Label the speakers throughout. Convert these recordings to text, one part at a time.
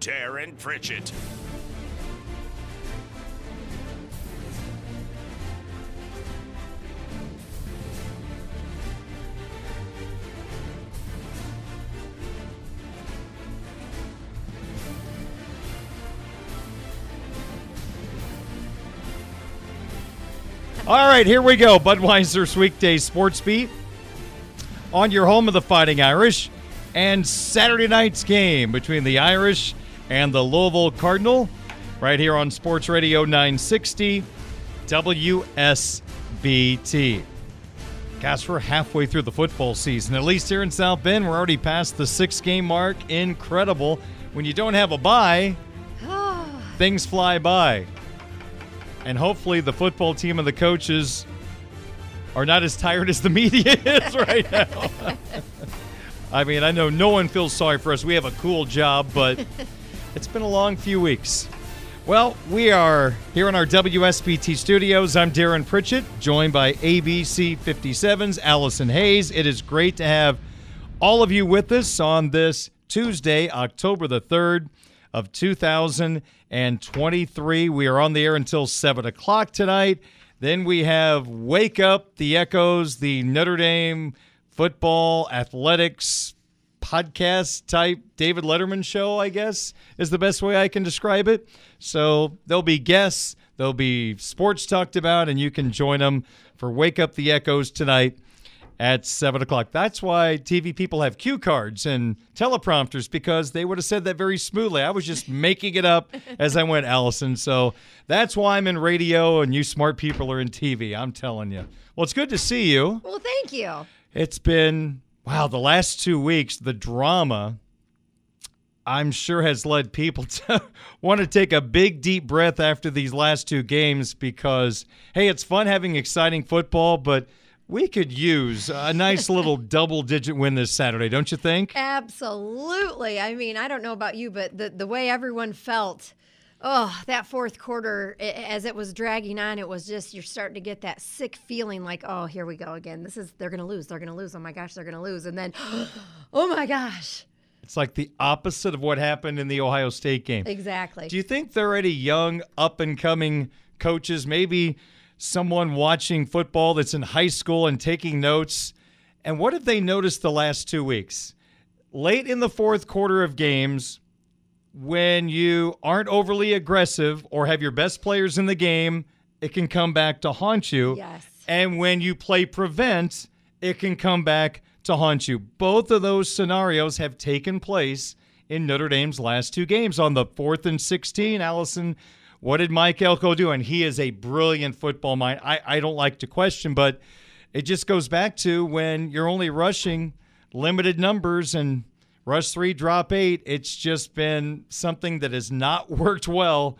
Speaker 1: Darin Pritchett.
Speaker 2: All right, here we go. Budweiser's weekday sports beat on your home of the Fighting Irish and Saturday night's game between the Irish and the Louisville Cardinal right here on Sports Radio 960 WSBT. Guys, we're halfway through the football season. At least here in South Bend, we're already past the six game mark. Incredible. When you don't have a bye, things fly by. And hopefully, the football team and the coaches are not as tired as the media is right now. I mean, I know no one feels sorry for us. We have a cool job, but it's been a long few weeks. Well, we are here in our WSBT studios. I'm Darin Pritchett, joined by ABC 57's Allison Hayes. It is great to have all of you with us on this Tuesday, October the 3rd of 2023. We are on the air until 7 o'clock tonight. Then we have Wake Up, the Echoes, the Notre Dame football athletics podcast type David Letterman show, I guess, is the best way I can describe it. So there'll be guests, there'll be sports talked about, and you can join them for Wake Up the Echoes tonight at 7 o'clock. That's why TV people have cue cards and teleprompters because they would have said that very smoothly. I was just making it up as I went, Allison. So that's why I'm in radio and you smart people are in TV. I'm telling you. Well, it's good to see you.
Speaker 3: Well, thank you.
Speaker 2: It's been, wow, the last two weeks, the drama, I'm sure, has led people to want to take a big, deep breath after these last two games because, hey, it's fun having exciting football, but we could use a nice little double digit win this Saturday, don't you think?
Speaker 3: Absolutely. I mean, I don't know about you, but the, the way everyone felt, oh, that fourth quarter, i- as it was dragging on, it was just, you're starting to get that sick feeling like, oh, here we go again. This is, they're going to lose. They're going to lose. Oh my gosh, they're going to lose. And then, oh my gosh.
Speaker 2: It's like the opposite of what happened in the Ohio State game.
Speaker 3: Exactly.
Speaker 2: Do you think there are any young, up and coming coaches, maybe someone watching football that's in high school and taking notes? And what have they noticed the last two weeks? Late in the fourth quarter of games, when you aren't overly aggressive or have your best players in the game, it can come back to haunt you.
Speaker 3: Yes.
Speaker 2: And when you play prevent, it can come back to haunt you. Both of those scenarios have taken place in Notre Dame's last two games. On the fourth and 16, Allison, what did Mike Elko do? And he is a brilliant football mind. I, I don't like to question, but it just goes back to when you're only rushing limited numbers and rush three, drop eight. It's just been something that has not worked well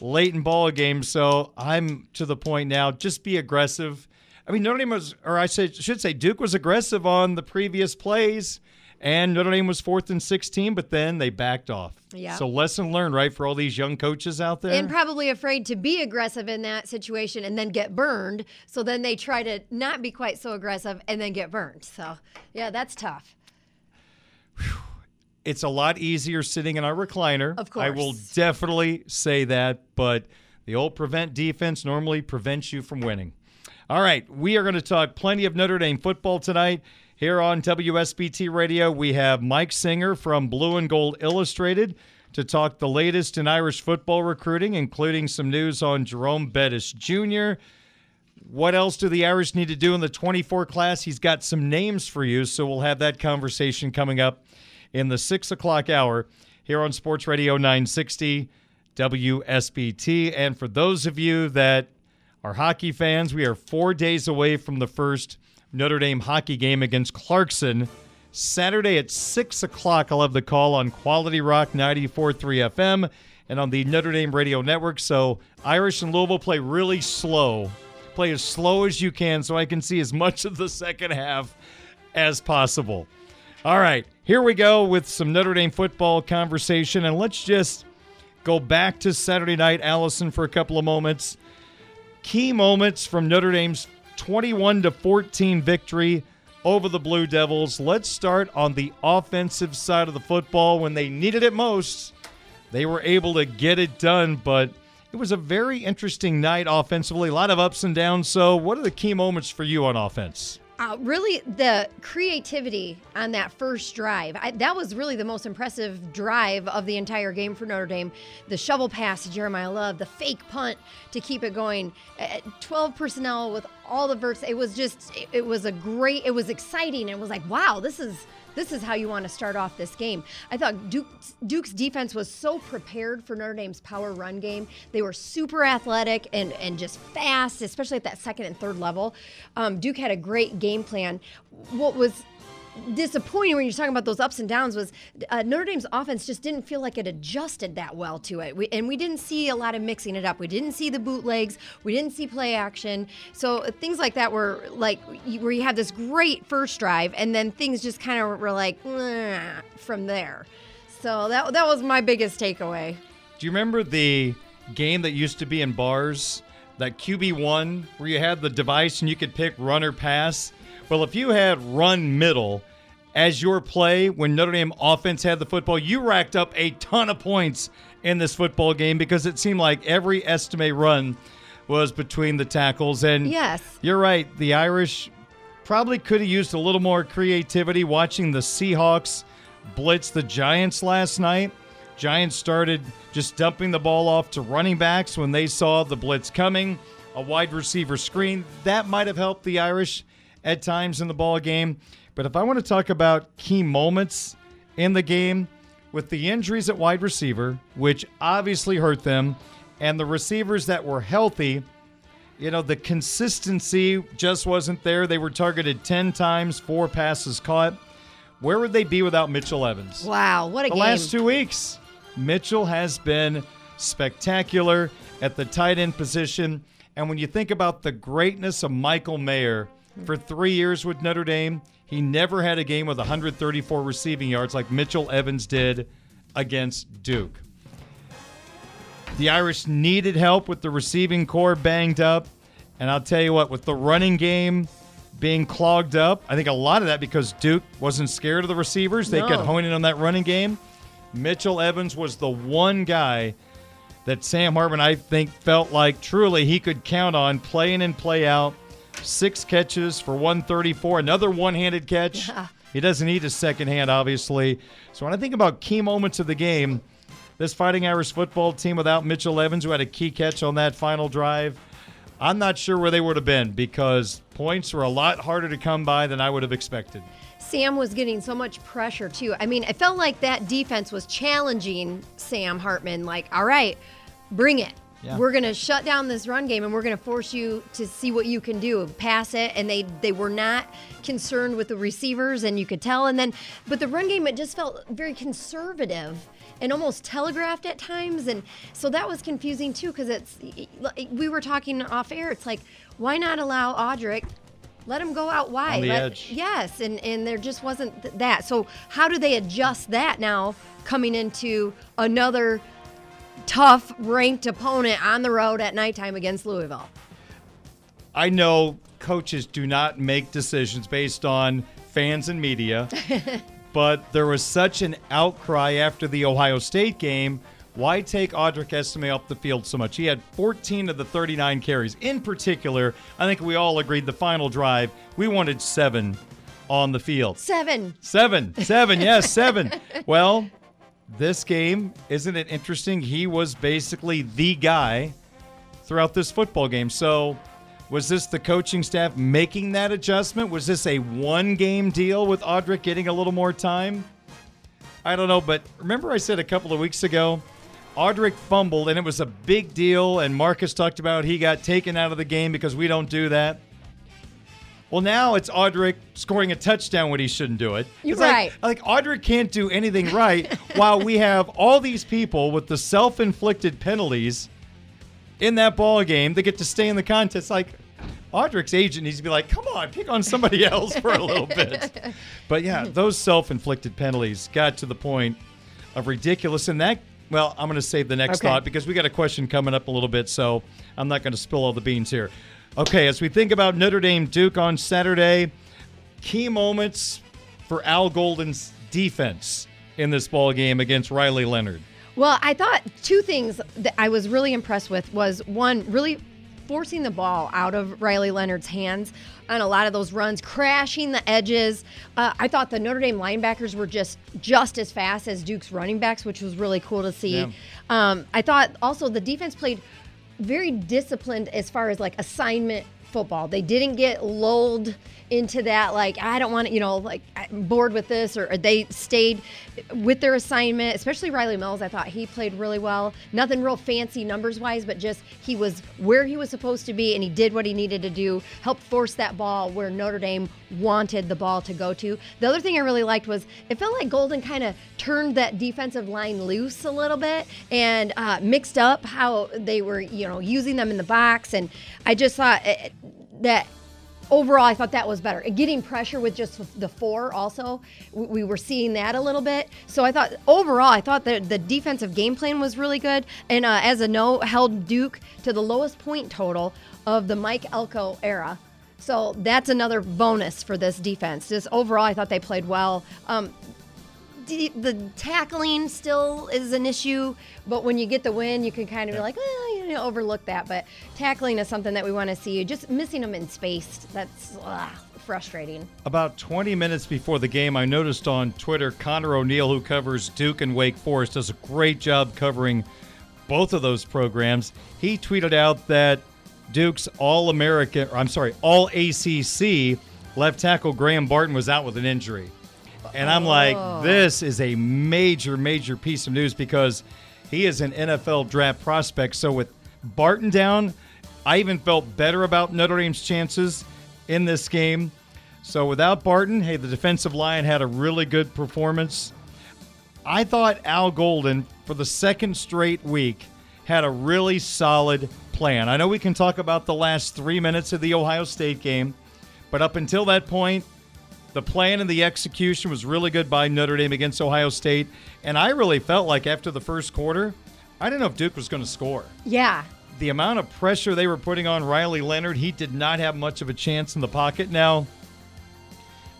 Speaker 2: late in ball games. So I'm to the point now. Just be aggressive. I mean, Notre Dame was, or I should say, Duke was aggressive on the previous plays, and Notre Dame was fourth and 16, but then they backed off.
Speaker 3: Yeah.
Speaker 2: So lesson learned, right, for all these young coaches out there.
Speaker 3: And probably afraid to be aggressive in that situation and then get burned. So then they try to not be quite so aggressive and then get burned. So, yeah, that's tough.
Speaker 2: It's a lot easier sitting in our recliner.
Speaker 3: Of course.
Speaker 2: I will definitely say that, but the old prevent defense normally prevents you from winning. All right, we are going to talk plenty of Notre Dame football tonight. Here on WSBT Radio, we have Mike Singer from Blue and Gold Illustrated to talk the latest in Irish football recruiting, including some news on Jerome Bettis Jr. What else do the Irish need to do in the 24 class? He's got some names for you, so we'll have that conversation coming up in the 6 o'clock hour here on Sports Radio 960 WSBT. And for those of you that are hockey fans, we are four days away from the first Notre Dame hockey game against Clarkson. Saturday at 6 o'clock, I'll have the call on Quality Rock 94.3 FM and on the Notre Dame Radio Network. So Irish and Louisville play really slow. Play as slow as you can so I can see as much of the second half as possible. All right, here we go with some Notre Dame football conversation. And let's just go back to Saturday night, Allison, for a couple of moments. Key moments from Notre Dame's 21 to 14 victory over the Blue Devils. Let's start on the offensive side of the football. When they needed it most, they were able to get it done, but it was a very interesting night offensively. A lot of ups and downs. So, what are the key moments for you on offense?
Speaker 3: Uh, really, the creativity on that first drive. I, that was really the most impressive drive of the entire game for Notre Dame. The shovel pass to Jeremiyah Love, the fake punt to keep it going. Uh, 12 personnel with all the verts. It was just, it, it was a great, it was exciting. It was like, wow, this is. This is how you want to start off this game. I thought Duke's, Duke's defense was so prepared for Notre Dame's power run game. They were super athletic and, and just fast, especially at that second and third level. Um, Duke had a great game plan. What was disappointing when you're talking about those ups and downs was uh, Notre Dame's offense just didn't feel like it adjusted that well to it. We, and we didn't see a lot of mixing it up. We didn't see the bootlegs. We didn't see play action. So uh, things like that were like where you had this great first drive and then things just kind of were like from there. So that that was my biggest takeaway.
Speaker 2: Do you remember the game that used to be in bars, that QB1, where you had the device and you could pick run or pass? Well, if you had run middle as your play when Notre Dame offense had the football, you racked up a ton of points in this football game because it seemed like every Estime run was between the tackles. And
Speaker 3: Yes.
Speaker 2: you're right. The Irish probably could have used a little more creativity watching the Seahawks blitz the Giants last night. Giants started just dumping the ball off to running backs when they saw the blitz coming, a wide receiver screen. That might have helped the Irish at times in the ball game. But if I want to talk about key moments in the game, with the injuries at wide receiver, which obviously hurt them, and the receivers that were healthy, you know, the consistency just wasn't there. They were targeted 10 times, four passes caught. Where would they be without Mitchell Evans?
Speaker 3: Wow, what a
Speaker 2: the
Speaker 3: game!
Speaker 2: last two weeks. Mitchell has been spectacular at the tight end position. And when you think about the greatness of Michael Mayer for three years with Notre Dame, he never had a game with 134 receiving yards like Mitchell Evans did against Duke. The Irish needed help with the receiving corps banged up. And I'll tell you what, with the running game being clogged up, I think a lot of that because Duke wasn't scared of the receivers. They
Speaker 3: No.
Speaker 2: could hone in on that running game. Mitchell Evans was the one guy that Sam Hartman, I think, felt like truly he could count on play in and play out. Six catches for 134, another one handed catch. He doesn't need a second hand, obviously. So when I think about key moments of the game, this Fighting Irish football team without Mitchell Evans, who had a key catch on that final drive, I'm not sure where they would have been because points were a lot harder to come by than I would have expected.
Speaker 3: Sam was getting so much pressure too. I mean, it felt like that defense was challenging Sam Hartman. Like, all right, bring it,
Speaker 2: Yeah.
Speaker 3: We're going to shut down this run game and we're going to force you to see what you can do. Pass it. And they, they were not concerned with the receivers, and you could tell. And then, but the run game, it just felt very conservative and almost telegraphed at times. And so that was confusing too because it's, we were talking off air. It's like, why not allow Audric? Let him go out wide. Let-. Yes, and, and there just wasn't th- that. So how do they adjust that now coming into another tough ranked opponent on the road at nighttime against Louisville?
Speaker 2: I know coaches do not make decisions based on fans and media, but there was such an outcry after the Ohio State game. Why take Audric Estime off the field so much? He had 14 of the 39 carries. In particular, I think we all agreed the final drive, we wanted seven on the field.
Speaker 3: Seven.
Speaker 2: Seven, seven, yes, seven. Well, this game, isn't it interesting? He was basically the guy throughout this football game. So, was this the coaching staff making that adjustment? Was this a one game deal with Audric getting a little more time? I don't know, but remember I said a couple of weeks ago, Audric fumbled and it was a big deal, and Marcus talked about he got taken out of the game because we don't do that. Well, now it's Audric scoring a touchdown when he shouldn't do it.
Speaker 3: You're
Speaker 2: It's
Speaker 3: right.
Speaker 2: Like, Audric can't do anything right while we have all these people with the self-inflicted penalties in that ball game They get to stay in the contest. Like Audric's agent needs to be like, come on, pick on somebody else for a little bit. But yeah, those self-inflicted penalties got to the point of ridiculous, and that. Well, I'm going to save the next
Speaker 3: Okay.
Speaker 2: thought because we got a question coming up a little bit, so I'm not going to spill all the beans here. Okay, as we think about Notre Dame Duke on Saturday, key moments for Al Golden's defense in this ball game against Riley Leonard.
Speaker 3: Well, I thought two things that I was really impressed with was one, really forcing the ball out of Riley Leonard's hands on a lot of those runs, crashing the edges. Uh, I thought the Notre Dame linebackers were just just as fast as Duke's running backs, which was really cool to see.
Speaker 2: Yeah.
Speaker 3: Um, I thought also the defense played very disciplined as far as like assignment football. They didn't get lulled into that like I don't want to, you know, like I'm bored with this or, or they stayed with their assignment, especially Rylie Mills. I thought he played really well. Nothing real fancy numbers wise, but just he was where he was supposed to be and he did what he needed to do, help force that ball where Notre Dame wanted the ball to go to. The other thing I really liked was it felt like Golden kind of turned that defensive line loose a little bit and uh, mixed up how they were, you know, using them in the box. And I just thought eh, that overall, I thought that was better. Getting pressure with just the four, also, we, we were seeing that a little bit. So I thought overall, I thought that the defensive game plan was really good. And uh, as a note, held Duke to the lowest point total of the Mike Elko era. So that's another bonus for this defense. Just overall, I thought they played well. Um, the, the tackling still is an issue, but when you get the win, you can kind of be like, well, you know, overlook that. But tackling is something that we want to see. You just missing them in space, that's ugh, frustrating.
Speaker 2: About 20 minutes before the game, I noticed on Twitter Connor O'Neill, who covers Duke and Wake Forest, does a great job covering both of those programs. He tweeted out that Duke's All American, I'm sorry, All ACC left tackle Graham Barton was out with an injury. And I'm like, oh. this is a major, major piece of news because he is an NFL draft prospect. So with Barton down, I even felt better about Notre Dame's chances in this game. So without Barton, hey, the defensive line had a really good performance. I thought Al Golden, for the second straight week, had a really solid plan. I know we can talk about the last three minutes of the Ohio State game, but up until that point, the plan and the execution was really good by Notre Dame against Ohio State. And I really felt like after the first quarter, I didn't know if Duke was going to score.
Speaker 3: Yeah.
Speaker 2: The amount of pressure they were putting on Riley Leonard, he did not have much of a chance in the pocket. Now,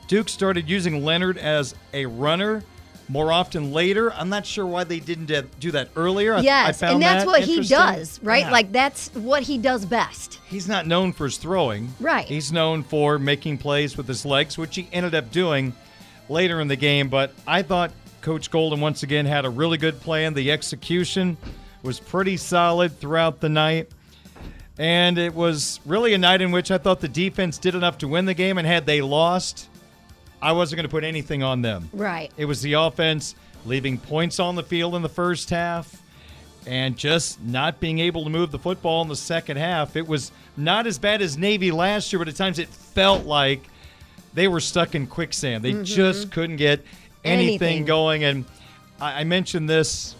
Speaker 2: Duke started using Leonard as a runner more often later. I'm not sure why they didn't do- that earlier.
Speaker 3: Yes, and that's
Speaker 2: that
Speaker 3: what he does, right?
Speaker 2: Yeah.
Speaker 3: Like that's what he does best.
Speaker 2: he's not known for his throwing.
Speaker 3: Right.
Speaker 2: He's known for making plays with his legs, which he ended up doing later in the game. But I thought Coach Golden once again had a really good plan. The execution was pretty solid throughout the night. And it was really a night in which I thought the defense did enough to win the game. And had they lost, I wasn't going to put anything on them.
Speaker 3: Right.
Speaker 2: It was the offense leaving points on the field in the first half. and just not being able to move the football in the second half. It was not as bad as Navy last year, but at times it felt like they were stuck in quicksand. They mm-hmm. just couldn't get anything, anything. going. And I, I mentioned this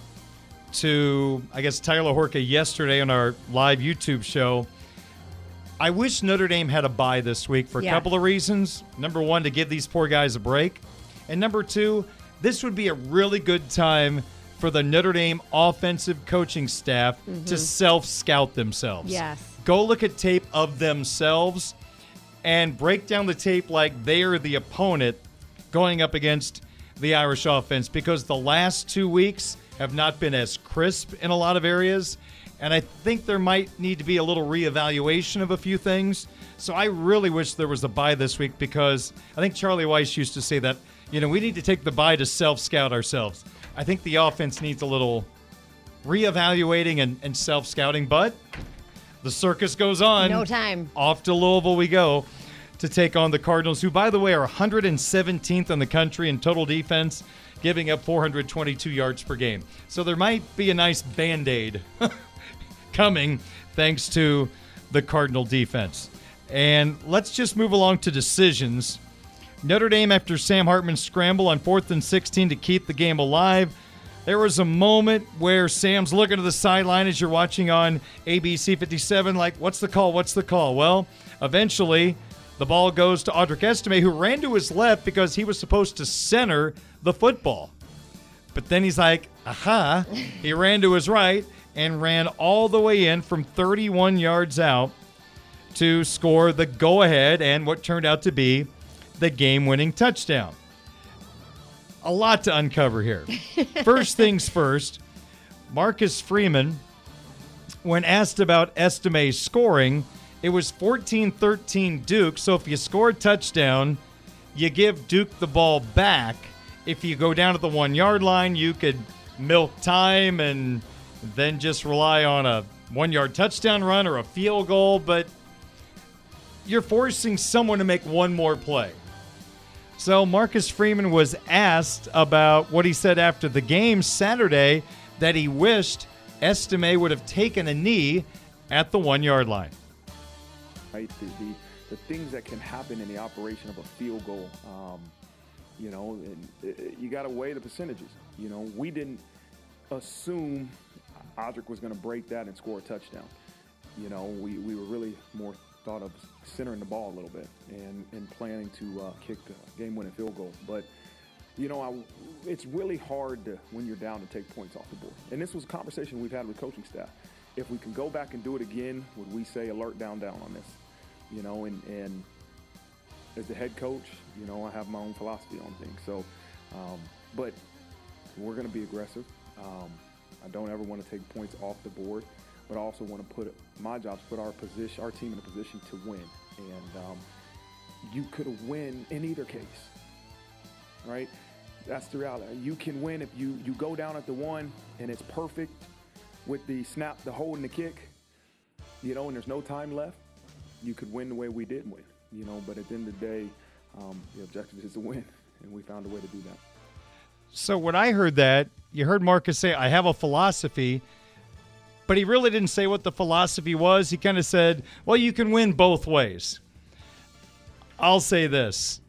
Speaker 2: to, I guess, Tyler Horka yesterday on our live YouTube show. I wish Notre Dame had a bye this week for a yeah. couple of reasons. Number one, to give these poor guys a break. And number two, this would be a really good time for the Notre Dame offensive coaching staff mm-hmm. to self scout themselves.
Speaker 3: Yes.
Speaker 2: Go look at tape of themselves and break down the tape like they are the opponent going up against the Irish offense because the last two weeks have not been as crisp in a lot of areas. And I think there might need to be a little reevaluation of a few things. So I really wish there was a bye this week because I think Charlie Weis used to say that, you know, we need to take the bye to self scout ourselves. I think the offense needs a little reevaluating and, and self scouting, but the circus goes on.
Speaker 3: No time.
Speaker 2: Off to Louisville we go to take on the Cardinals, who, by the way, are 117th in the country in total defense, giving up 422 yards per game. So there might be a nice band aid coming thanks to the Cardinal defense. And let's just move along to decisions. Notre Dame, after Sam Hartman's scramble on fourth and 16 to keep the game alive, there was a moment where Sam's looking to the sideline as you're watching on ABC 57, like, what's the call? What's the call? Well, eventually, the ball goes to Audric Estime, who ran to his left because he was supposed to center the football. But then he's like, aha, he ran to his right and ran all the way in from 31 yards out to score the go ahead and what turned out to be the game winning touchdown. A lot to uncover here. first things first, Marcus Freeman, when asked about Estime's scoring, it was 14 13 Duke. So if you score a touchdown, you give Duke the ball back. If you go down to the one yard line, you could milk time and then just rely on a one yard touchdown run or a field goal. But you're forcing someone to make one more play. So Marcus Freeman was asked about what he said after the game Saturday that he wished Estime would have taken a knee at the one yard line.
Speaker 4: Right, the, the, the things that can happen in the operation of a field goal, um, you know, and, uh, you got to weigh the percentages. You know, we didn't assume Audric was going to break that and score a touchdown. You know, we, we were really more thought of centering the ball a little bit and, and planning to uh, kick game-winning field goal. But you know, I, it's really hard to, when you're down to take points off the board. And this was a conversation we've had with coaching staff. If we can go back and do it again, would we say alert down down on this? You know, and, and as the head coach, you know, I have my own philosophy on things. So, um, but we're going to be aggressive. Um, I don't ever want to take points off the board but I also want to put my job put our position, our team in a position to win. And um, you could win in either case, right? That's the reality. You can win if you you go down at the one and it's perfect with the snap, the hold, and the kick. You know, and there's no time left. You could win the way we did win. You know, but at the end of the day, um, the objective is to win, and we found a way to do that.
Speaker 2: So when I heard that, you heard Marcus say, "I have a philosophy." but he really didn't say what the philosophy was. He kind of said, well, you can win both ways. I'll say this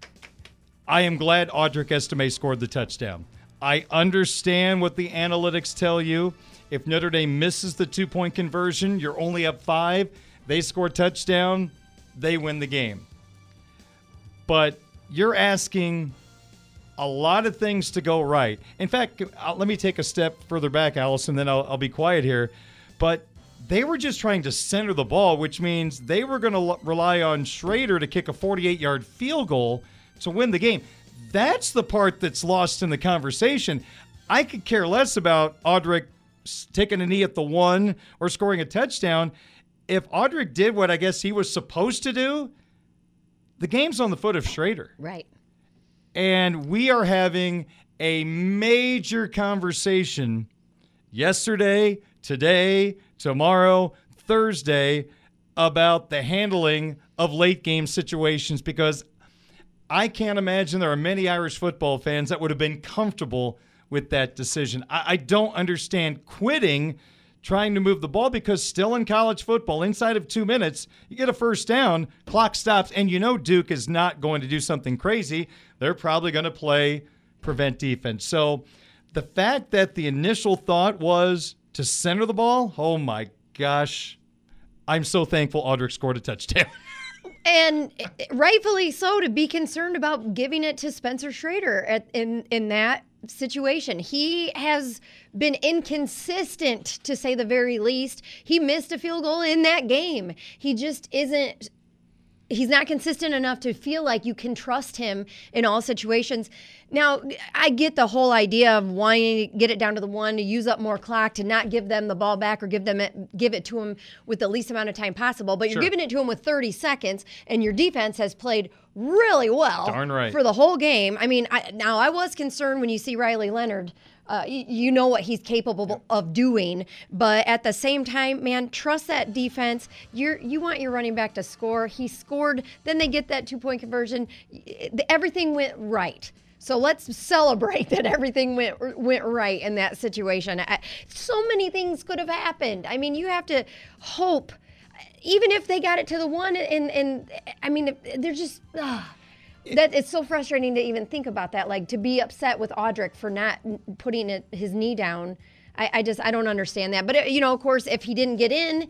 Speaker 2: I am glad Audric Estime scored the touchdown. I understand what the analytics tell you. If Notre Dame misses the two point conversion, you're only up five. They score touchdown, they win the game. But you're asking a lot of things to go right. In fact, uh, let me take a step further back, Allison, then I'll, I'll be quiet here but they were just trying to center the ball, which means they were going to l- rely on Schrader to kick a 48 yard field goal to win the game. That's the part that's lost in the conversation. I could care less about Audric taking a knee at the one or scoring a touchdown. If Audric did what I guess he was supposed to do, the game's on the foot of Schrader.
Speaker 3: Right.
Speaker 2: And we are having a major conversation yesterday, today, tomorrow, Thursday about the handling of late game situations because I can't imagine there are many Irish football fans that would have been comfortable with that decision. I, I don't understand quitting trying to move the ball because still in college football, inside of two minutes, you get a first down, clock stops, and you know Duke is not going to do something crazy. They're probably going to play prevent defense. So the fact that the initial thought was to center the ball, oh my gosh. I'm so thankful Audric scored a touchdown.
Speaker 3: and eh, rightfully so to be concerned about giving it to Spencer Schrader at, in in that situation. He has been inconsistent to say the very least. He missed a field goal in that game. He just isn't he's not consistent enough to feel like you can trust him in all situations. Now, I get the whole idea of wanting to get it down to the one to use up more clock to not give them the ball back or give them it, give it to them with the least amount of time possible. But you're
Speaker 2: Sure.
Speaker 3: giving it to them with 30 seconds, and your defense has played really well
Speaker 2: Darn right.
Speaker 3: for the whole game. I mean, I, now I was concerned when you see Riley Leonard. Uh, you know what he's capable of doing, but at the same time, man, trust that defense. You're you want your running back to score. He scored. Then they get that two point conversion. Everything went right. So let's celebrate that everything went went right in that situation. I, so many things could have happened. I mean, you have to hope even if they got it to the one and and I mean they're just ah, that it's so frustrating to even think about that like to be upset with Audric for not putting it, his knee down. I, I just I don't understand that. But uh, you know of course if he didn't get in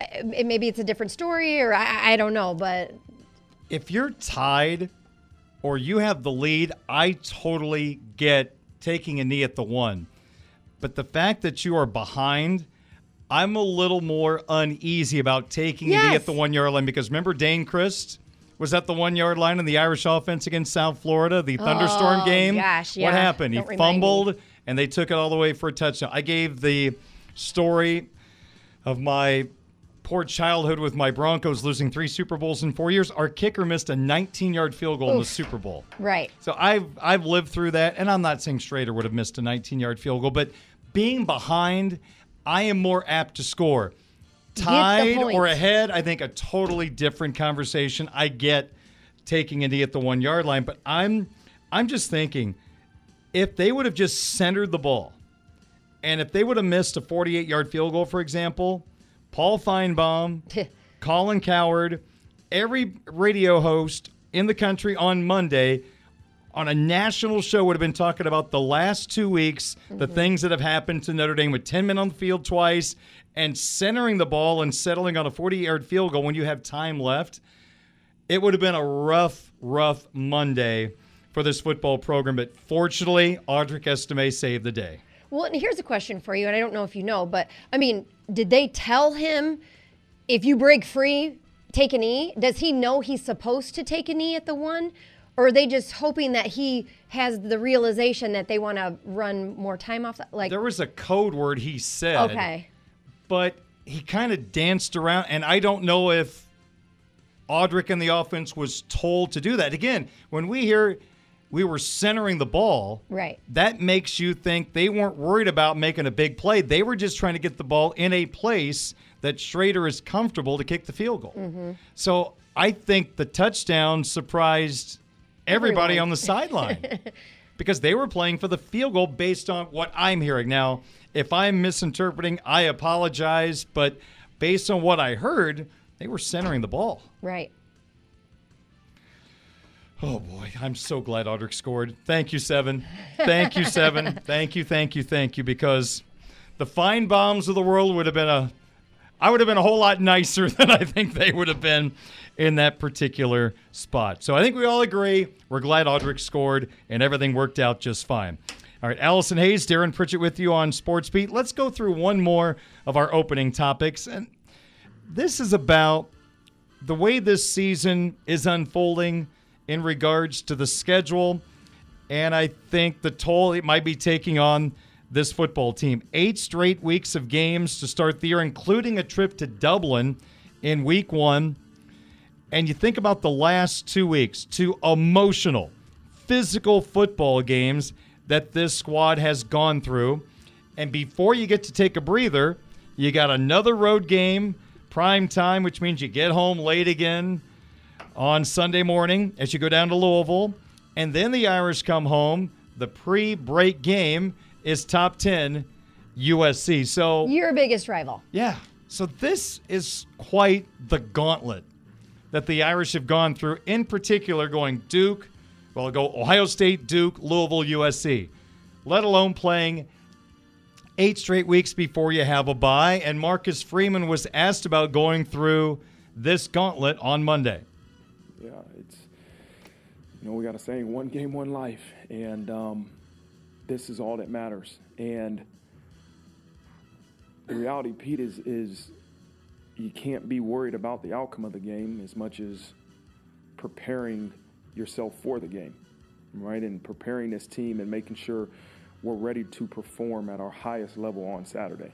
Speaker 3: uh, it- maybe it's a different story or I, I don't know but
Speaker 2: if you're tied or you have the lead, I totally get taking a knee at the one. But the fact that you are behind, I'm a little more uneasy about taking a knee at the one yard line because remember Dayne Crist was that the one yard line in the Irish offense against South Florida, the thunderstorm
Speaker 3: Oh,
Speaker 2: game.
Speaker 3: gosh,
Speaker 2: What happened?
Speaker 3: Don't
Speaker 2: he
Speaker 3: remind me.
Speaker 2: fumbled and they took it all the way for a touchdown. I gave the story of my poor childhood with my Broncos losing three Super Bowls in four years. Our kicker missed a 19 yard field goal in the Super Bowl.
Speaker 3: right
Speaker 2: So I've I've lived through that, and I'm not saying Schrader would have missed a 19 yard field goal, but being behind, I am more apt to score. Tied or ahead, I think a totally different conversation. I get taking a knee at the one yard line, but I'm I'm just thinking if they would have just centered the ball, and if they would have missed a 48 yard field goal, for example, Paul Finebaum, Colin Cowherd, every radio host in the country on Monday on a national show would have been talking about the last two weeks, the things that have happened to Notre Dame with 10 men on the field twice and centering the ball and settling on a 40 yard field goal when you have time left. It would have been a rough, rough Monday for this football program, but fortunately, Audric Estime saved the day.
Speaker 3: Well, and here's a question for you, and I don't know if you know, but I mean, did they tell him if you break free, take a knee? Does he know he's supposed to take a knee at the one? Or are they just hoping that he has the realization that they want to run more time off? Like,
Speaker 2: There was a code word he said.
Speaker 3: okay,
Speaker 2: but he kind of danced around, and I don't know if Audric and the offense was told to do that. Again, when we hear we were centering the ball,
Speaker 3: right.
Speaker 2: that makes you think they weren't worried about making a big play. They were just trying to get the ball in a place that Schrader is comfortable to kick the field goal.
Speaker 3: Mm-hmm.
Speaker 2: So I think the touchdown surprised everybody
Speaker 3: Everyone.
Speaker 2: on the sideline because they were playing for the field goal based on what I'm hearing. Now, if I'm misinterpreting, I apologize, but based on what I heard, they were centering the ball.
Speaker 3: Right.
Speaker 2: Oh boy, I'm so glad Audric scored. Thank you, Seven. Thank you, Seven. thank you, thank you, thank you. Because the Finebaums of the world would have been a, I would have been a whole lot nicer than I think they would have been in that particular spot. So I think we all agree. We're glad Audric scored and everything worked out just fine. All right, Allison Hayes, Darin Pritchett with you on Sports Beat. Let's go through one more of our opening topics. And this is about the way this season is unfolding in regards to the schedule, and I think the toll it might be taking on this football team. Eight straight weeks of games to start the year, including a trip to Dublin in week one. And you think about the last two weeks, two emotional, physical football games that this squad has gone through. And before you get to take a breather, you got another road game, prime time, which means you get home late again on Sunday morning as you go down to Louisville. And then the Irish come home. The pre break game is top 10 USC. So
Speaker 3: Your biggest rival.
Speaker 2: yeah. So this is quite the gauntlet that the Irish have gone through, in particular going Duke, well, go Ohio State, Duke, Louisville, USC, let alone playing eight straight weeks before you have a bye. And Marcus Freeman was asked about going through this gauntlet on Monday.
Speaker 4: Yeah, it's you know we got a saying, one game, one life, and um, this is all that matters. And the reality, Pete, is is you can't be worried about the outcome of the game as much as preparing yourself for the game, right? And preparing this team and making sure we're ready to perform at our highest level on Saturday.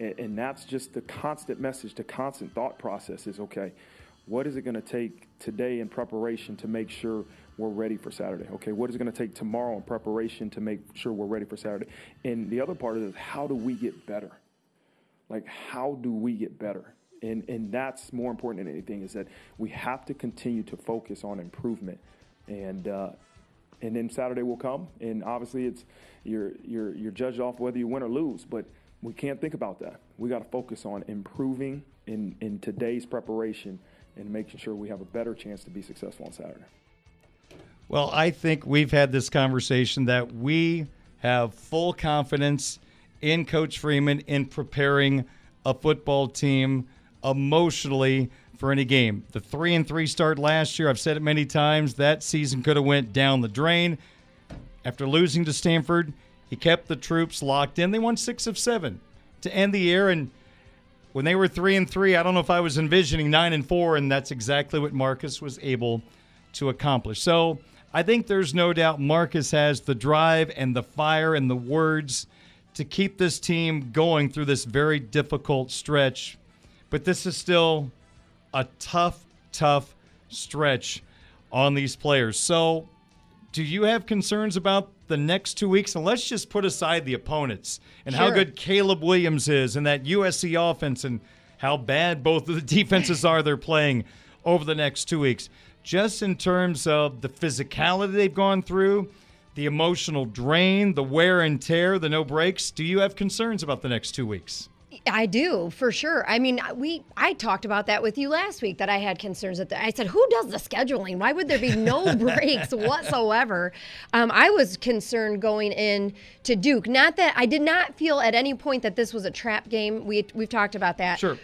Speaker 4: And, and that's just the constant message, the constant thought process is okay, what is it going to take today in preparation to make sure we're ready for Saturday? Okay, what is it going to take tomorrow in preparation to make sure we're ready for Saturday? And the other part is how do we get better? Like, how do we get better? And, and that's more important than anything is that we have to continue to focus on improvement. And, uh, and then Saturday will come, and obviously it's you're you're you're judged off whether you win or lose. But we can't think about that. We got to focus on improving in in today's preparation and making sure we have a better chance to be successful on Saturday.
Speaker 2: Well, I think we've had this conversation that we have full confidence in Coach Freeman in preparing a football team emotionally for any game. The 3 and 3 start last year, I've said it many times, that season could have went down the drain. After losing to Stanford, he kept the troops locked in. They won 6 of 7 to end the year and when they were 3 and 3, I don't know if I was envisioning 9 and 4 and that's exactly what Marcus was able to accomplish. So, I think there's no doubt Marcus has the drive and the fire and the words to keep this team going through this very difficult stretch. But this is still a tough, tough stretch on these players. So, do you have concerns about the next two weeks? And let's just put aside the opponents and how good Caleb Williams is and that USC offense and how bad both of the defenses are they're playing over the next two weeks. Just in terms of the physicality they've gone through, the emotional drain, the wear and tear, the no breaks, do you have concerns about the next two weeks?
Speaker 3: I do for sure. I mean, we I talked about that with you last week that I had concerns that I said, who does the scheduling? Why would there be no breaks whatsoever? Um, I was concerned going in to Duke. Not that I did not feel at any point that this was a trap game. We we've talked about that.
Speaker 2: Sure.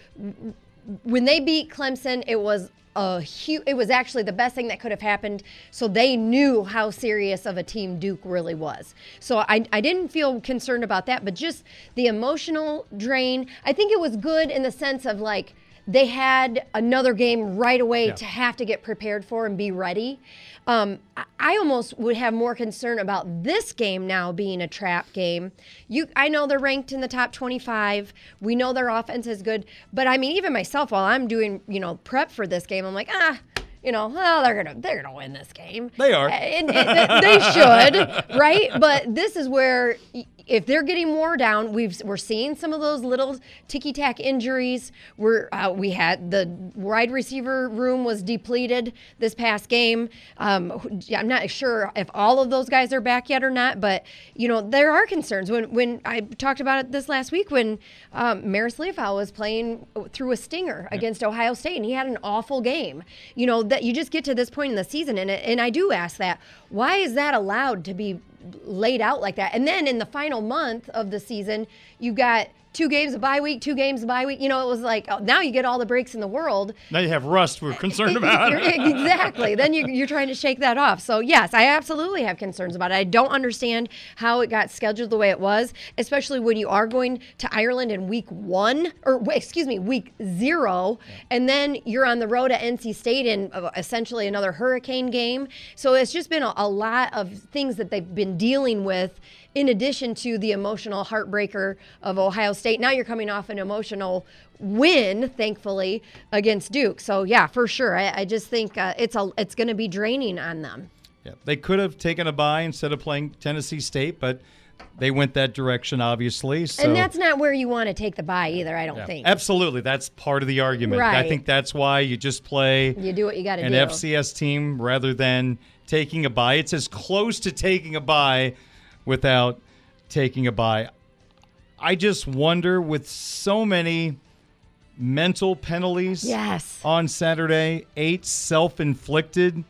Speaker 3: When they beat Clemson, it was a huge. It was actually the best thing that could have happened. So they knew how serious of a team Duke really was. So I I didn't feel concerned about that, but just the emotional drain. I think it was good in the sense of like they had another game right away
Speaker 2: Yeah.
Speaker 3: to have to get prepared for and be ready. Um, I- almost would have more concern about this game now being a trap game. You, I know they're ranked in the top 25. We know their offense is good, but I mean, even myself, while I'm doing, you know, prep for this game, I'm like, ah, you know, well, they're gonna they're gonna win this game.
Speaker 2: They are.
Speaker 3: And- and they should, right? But this is where if they're getting more down, we've we're seeing some of those little ticky tack injuries. We're uh, we had the wide receiver room was depleted this past game. Um, I'm not sure if all of those guys are back yet or not, but you know there are concerns. When when I talked about it this last week when um, Marist Liufau was playing through a stinger against Ohio State and he had an awful game. You know that you just get to this point in the season and and I do ask that why is that allowed to be laid out like that? And then in the final month of the season, you got two games of bye week, two games of bye week. You know, it was like oh, now you get all the breaks in the world.
Speaker 2: Now you have rust we're concerned about.
Speaker 3: exactly. Then you, you're trying to shake that off. So yes, I absolutely have concerns about it. I don't understand how it got scheduled the way it was, especially when you are going to Ireland in week one, or excuse me, week zero, and then you're on the road at NC State in uh, essentially another hurricane game. So it's just been a, a lot of things that they've been dealing with. In addition to the emotional heartbreaker of Ohio State, now you're coming off an emotional win, thankfully, against Duke. So yeah, for sure, I, I just think uh, it's a it's going to be draining on them.
Speaker 2: Yeah, they could have taken a bye instead of playing Tennessee State, but they went that direction, obviously. So
Speaker 3: and that's not where you want to take the bye either. I don't
Speaker 2: Yeah,
Speaker 3: think.
Speaker 2: absolutely, that's part of the argument.
Speaker 3: Right.
Speaker 2: I think that's why you just play
Speaker 3: You do what you got to
Speaker 2: an
Speaker 3: do.
Speaker 2: FCS team rather than taking a bye. It's as close to taking a bye without taking a bye. I just wonder with so many mental penalties
Speaker 3: Yes.
Speaker 2: on Saturday, eight self inflicted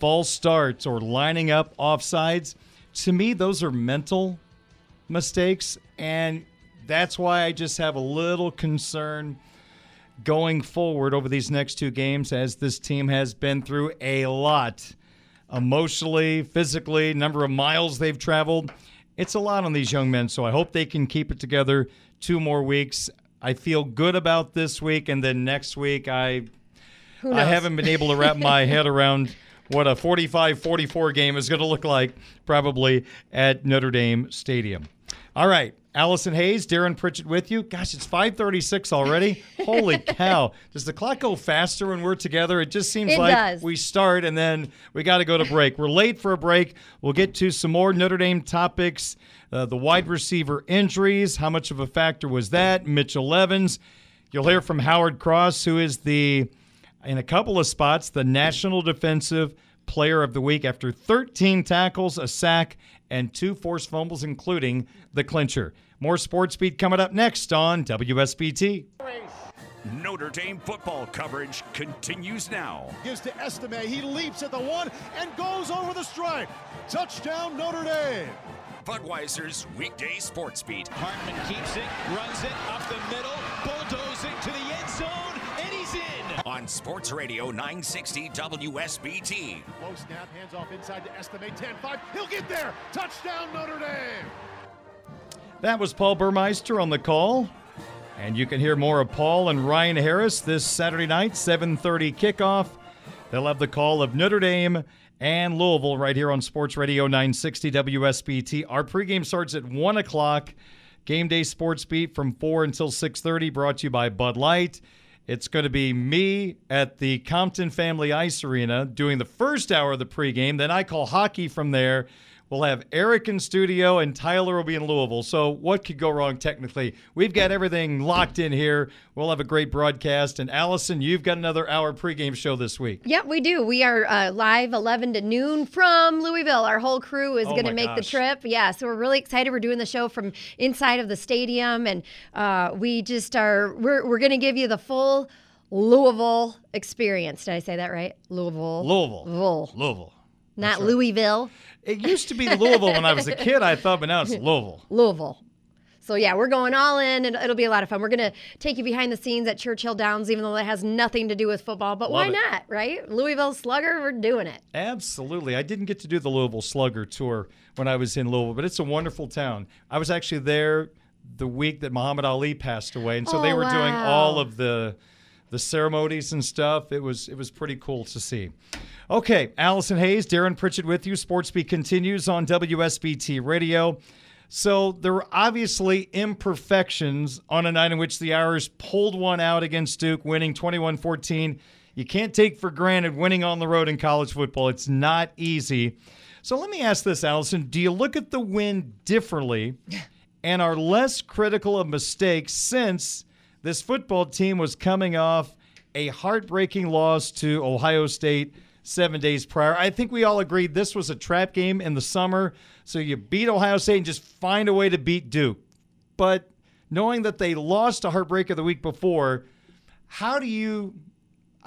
Speaker 2: false starts or lining up offsides. To me, those are mental mistakes. And that's why I just have a little concern going forward over these next two games as this team has been through a lot emotionally, physically, number of miles they've traveled. It's a lot on these young men, so I hope they can keep it together two more weeks. I feel good about this week, and then next week I I haven't been able to wrap my head around what a 45-44 game is going to look like probably at Notre Dame Stadium. All right, Allison Hayes, Darin Pritchett with you. Gosh, it's 5:36 already. Holy cow. Does the clock go faster when we're together? It just seems
Speaker 3: It
Speaker 2: like
Speaker 3: does.
Speaker 2: we start and then we got to go to break. We're late for a break. We'll get to some more Notre Dame topics. Uh, the wide receiver injuries, how much of a factor was that? Mitchell Evans. You'll hear from Howard Cross, who is the, in a couple of spots, the National Defensive Player of the Week after 13 tackles, a sack, and two forced fumbles, including the clincher. More Sports Beat coming up next on WSBT.
Speaker 1: Notre Dame football coverage continues now.
Speaker 5: Gives to Estime. He leaps at the one and goes over the stripe. Touchdown, Notre Dame.
Speaker 1: Budweiser's weekday sports beat.
Speaker 6: Hartman keeps it, runs it up the middle, bulldozing to the end zone, and he's in.
Speaker 1: On Sports Radio 960 WSBT.
Speaker 5: Low snap, hands off inside to Estime. 10-5. He'll get there. Touchdown, Notre Dame.
Speaker 2: That was Paul Burmeister on the call. And you can hear more of Paul and Ryan Harris this Saturday night, 7:30 kickoff. They'll have the call of Notre Dame and Louisville right here on Sports Radio 960 WSBT. Our pregame starts at 1 o'clock. Game day sports beat from 4 until 6:30, brought to you by Bud Light. It's going to be me at the Compton Family Ice Arena doing the first hour of the pregame. Then I call hockey from there. We'll have Eric in studio and Tyler will be in Louisville. So, what could go wrong technically? We've got everything locked in here. We'll have a great broadcast. And Allison, you've got another hour pregame show this week.
Speaker 3: Yep, we do. We are uh, live 11 to noon from Louisville. Our whole crew is
Speaker 2: Oh
Speaker 3: going to make the trip. Yeah, so we're really excited. We're doing the show from inside of the stadium, and uh, we just are. We're we're going to give you the full Louisville experience. Did I say that right? Louisville.
Speaker 2: Louisville.
Speaker 3: Louisville.
Speaker 2: Louisville.
Speaker 3: Not Louisville.
Speaker 2: It used to be Louisville when I was a kid, I thought, but now it's Louisville.
Speaker 3: Louisville. So yeah, we're going all in, and it'll be a lot of fun. We're gonna take you behind the scenes at Churchill Downs, even though that has nothing to do with football. But why
Speaker 2: it.
Speaker 3: not, right? Louisville Slugger, we're doing it.
Speaker 2: Absolutely. I didn't get to do the Louisville Slugger tour when I was in Louisville, but it's a wonderful town. I was actually there the week that Muhammad Ali passed away, and so they
Speaker 3: Oh,
Speaker 2: were doing all of the the ceremonies and stuff. It was it was pretty cool to see. Okay, Allison Hayes, Darin Pritchett with you. Sports Beat continues on WSBT Radio. So there were obviously imperfections on a night in which the Irish pulled one out against Duke, winning 21-14. You can't take for granted winning on the road in college football. It's not easy. So let me ask this, Allison. Do you look at the win differently and are less critical of mistakes since this football team was coming off a heartbreaking loss to Ohio State seven days prior? I think we all agreed this was a trap game in the summer. So you beat Ohio State and just find a way to beat Duke. But knowing that they lost a heartbreaker the week before, how do you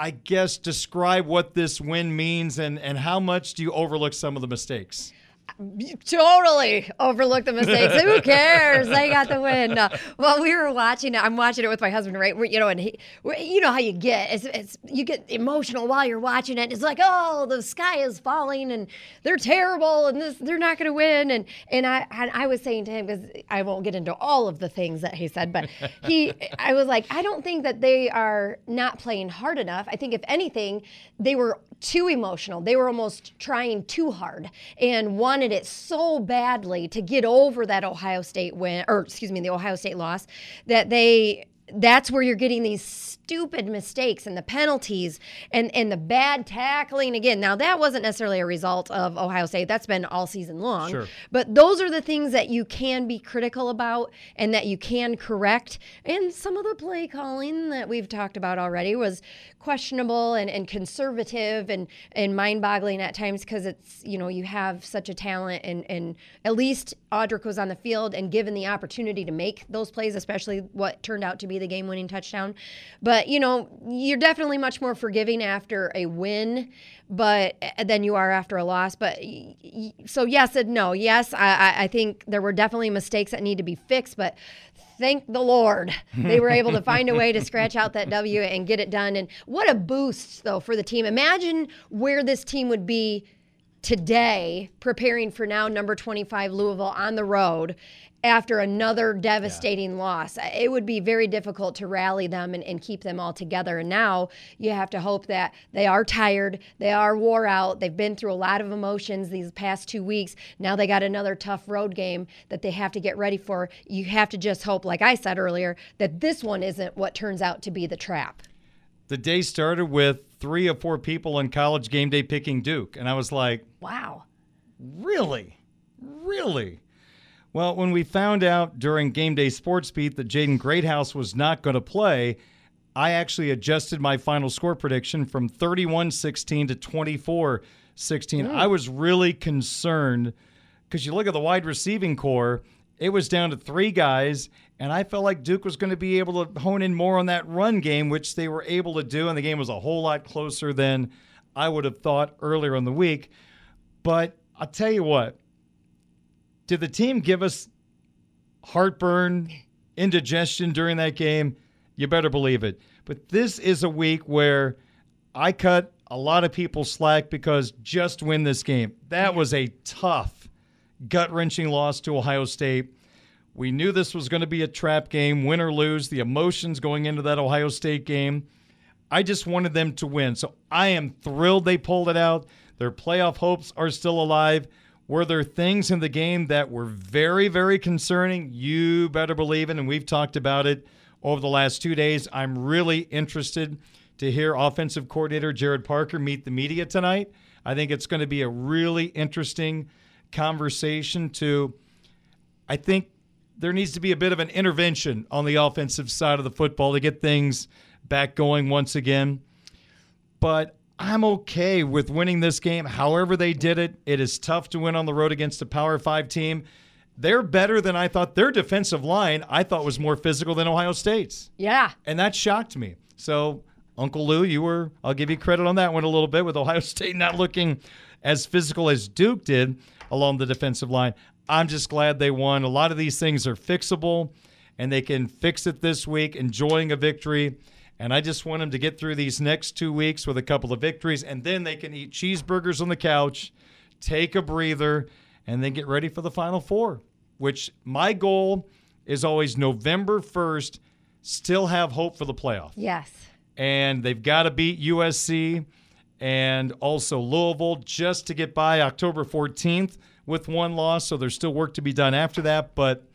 Speaker 2: I guess describe what this win means and, and how much do you overlook some of the mistakes?
Speaker 3: Totally overlook the mistakes. Who cares? They got the win. No. Well, we were watching it. I'm watching it with my husband, right? We're, you know, and he, you know how you get. It's, it's you get emotional while you're watching it. It's like, oh, the sky is falling, and they're terrible, and this they're not going to win. And and I and I was saying to him because I won't get into all of the things that he said, but he, I was like, I don't think that they are not playing hard enough. I think if anything, they were too emotional. They were almost trying too hard and wanted it so badly to get over that Ohio State win, or excuse me, the Ohio State loss, that they that's where you're getting these stupid mistakes and the penalties and and the bad tackling again. Now that wasn't necessarily a result of Ohio State. That's been all season long.
Speaker 2: Sure.
Speaker 3: But those are the things that you can be critical about and that you can correct. And some of the play calling that we've talked about already was questionable and, and conservative and, and mind boggling at times because it's, you know, you have such a talent and, and at least Audric was on the field and given the opportunity to make those plays, especially what turned out to be the game winning touchdown. But, you know, you're definitely much more forgiving after a win but eh, than you are after a loss. But so yes and no. Yes, I, I think there were definitely mistakes that need to be fixed, but thank the Lord they were able to find a way to scratch out that W and get it done. And what a boost though for the team. Imagine where this team would be today preparing for now number 25 Louisville on the road after another devastating yeah. loss. It would be very difficult to rally them and, and, keep them all together. And now you have to hope that they are tired, they are wore out, they've been through a lot of emotions these past two weeks. Now they got another tough road game that they have to get ready for. You have to just hope, like I said earlier, that this one isn't what turns out to be the trap.
Speaker 2: The day started with three or four people on college game day picking Duke. And I was like,
Speaker 3: wow.
Speaker 2: Really? Really? Well, when we found out during Game Day Sports Beat that Jaden Greathouse was not going to play, I actually adjusted my final score prediction from 31 16 to 24 16. Mm. I was really concerned because you look at the wide receiving corps, it was down to three guys, and I felt like Duke was going to be able to hone in more on that run game, which they were able to do, and the game was a whole lot closer than I would have thought earlier in the week. But I'll tell you what, did the team give us heartburn, indigestion during that game? You better believe it. But this is a week where I cut a lot of people slack because just win this game. That was a tough, gut wrenching loss to Ohio State. We knew this was going to be a trap game, win or lose, the emotions going into that Ohio State game. I just wanted them to win. So I am thrilled they pulled it out. Their playoff hopes are still alive. Were there things in the game that were very, very concerning? You better believe it. And we've talked about it over the last two days. I'm really interested to hear offensive coordinator Gerad Parker meet the media tonight. I think it's going to be a really interesting conversation to I think there needs to be a bit of an intervention on the offensive side of the football to get things back going once again. But I'm okay with winning this game. However, they did it. It is tough to win on the road against a Power Five team. They're better than I thought. Their defensive line, I thought, was more physical than Ohio State's.
Speaker 3: Yeah.
Speaker 2: And that shocked me. So, Uncle Lou, you were, I'll give you credit on that one a little bit with Ohio State not looking as physical as Duke did along the defensive line. I'm just glad they won. A lot of these things are fixable, and they can fix it this week, enjoying a victory. And I just want them to get through these next two weeks with a couple of victories, and then they can eat cheeseburgers on the couch, take a breather, and then get ready for the Final Four, which my goal is always November 1st, still have hope for the playoff.
Speaker 3: Yes.
Speaker 2: And they've got to beat USC and also Louisville just to get by October 14th with one loss. So there's still work to be done after that. But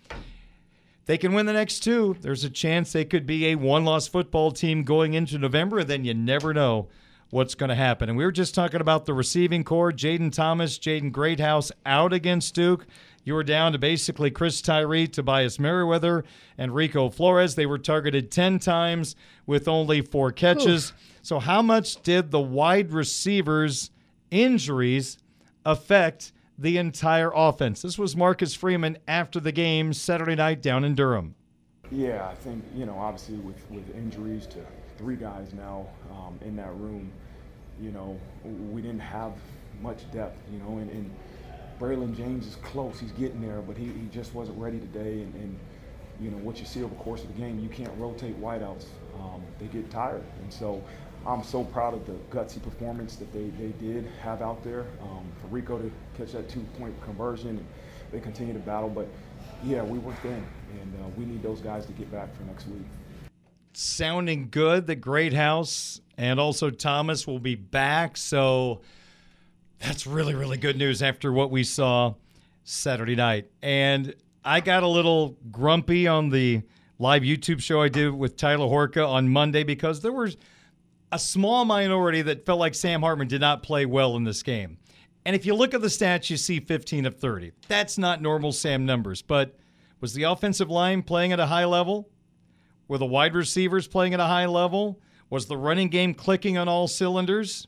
Speaker 2: they can win the next two, there's a chance they could be a one loss football team going into November, and then you never know what's going to happen. And we were just talking about the receiving corps Jayden Thomas, Jaden Greathouse out against Duke. You were down to basically Chris Tyree, Tobias Merriweather, and Rico Flores. They were targeted 10 times with only four catches. Oof. So, how much did the wide receivers' injuries affect the entire offense. This was Marcus Freeman after the game Saturday night down in Durham.
Speaker 4: Yeah, I think, you know, obviously with, with injuries to three guys now um, in that room, you know, we didn't have much depth, you know, and, and Braylon James is close. He's getting there, but he, he just wasn't ready today. And, and, you know, what you see over the course of the game, you can't rotate wideouts. Um, they get tired. And so I'm so proud of the gutsy performance that they, they did have out there. Um, for Rico to catch that two point conversion, and they continue to battle. But yeah, we were thin, and uh, we need those guys to get back for next week.
Speaker 2: Sounding good. The Greathouse and also Thomas will be back. So that's really, really good news after what we saw Saturday night. And I got a little grumpy on the live YouTube show I did with Tyler Horka on Monday because there was a small minority that felt like Sam Hartman did not play well in this game. And if you look at the stats, you see 15 of 30. That's not normal Sam numbers, but was the offensive line playing at a high level? Were the wide receivers playing at a high level? Was the running game clicking on all cylinders?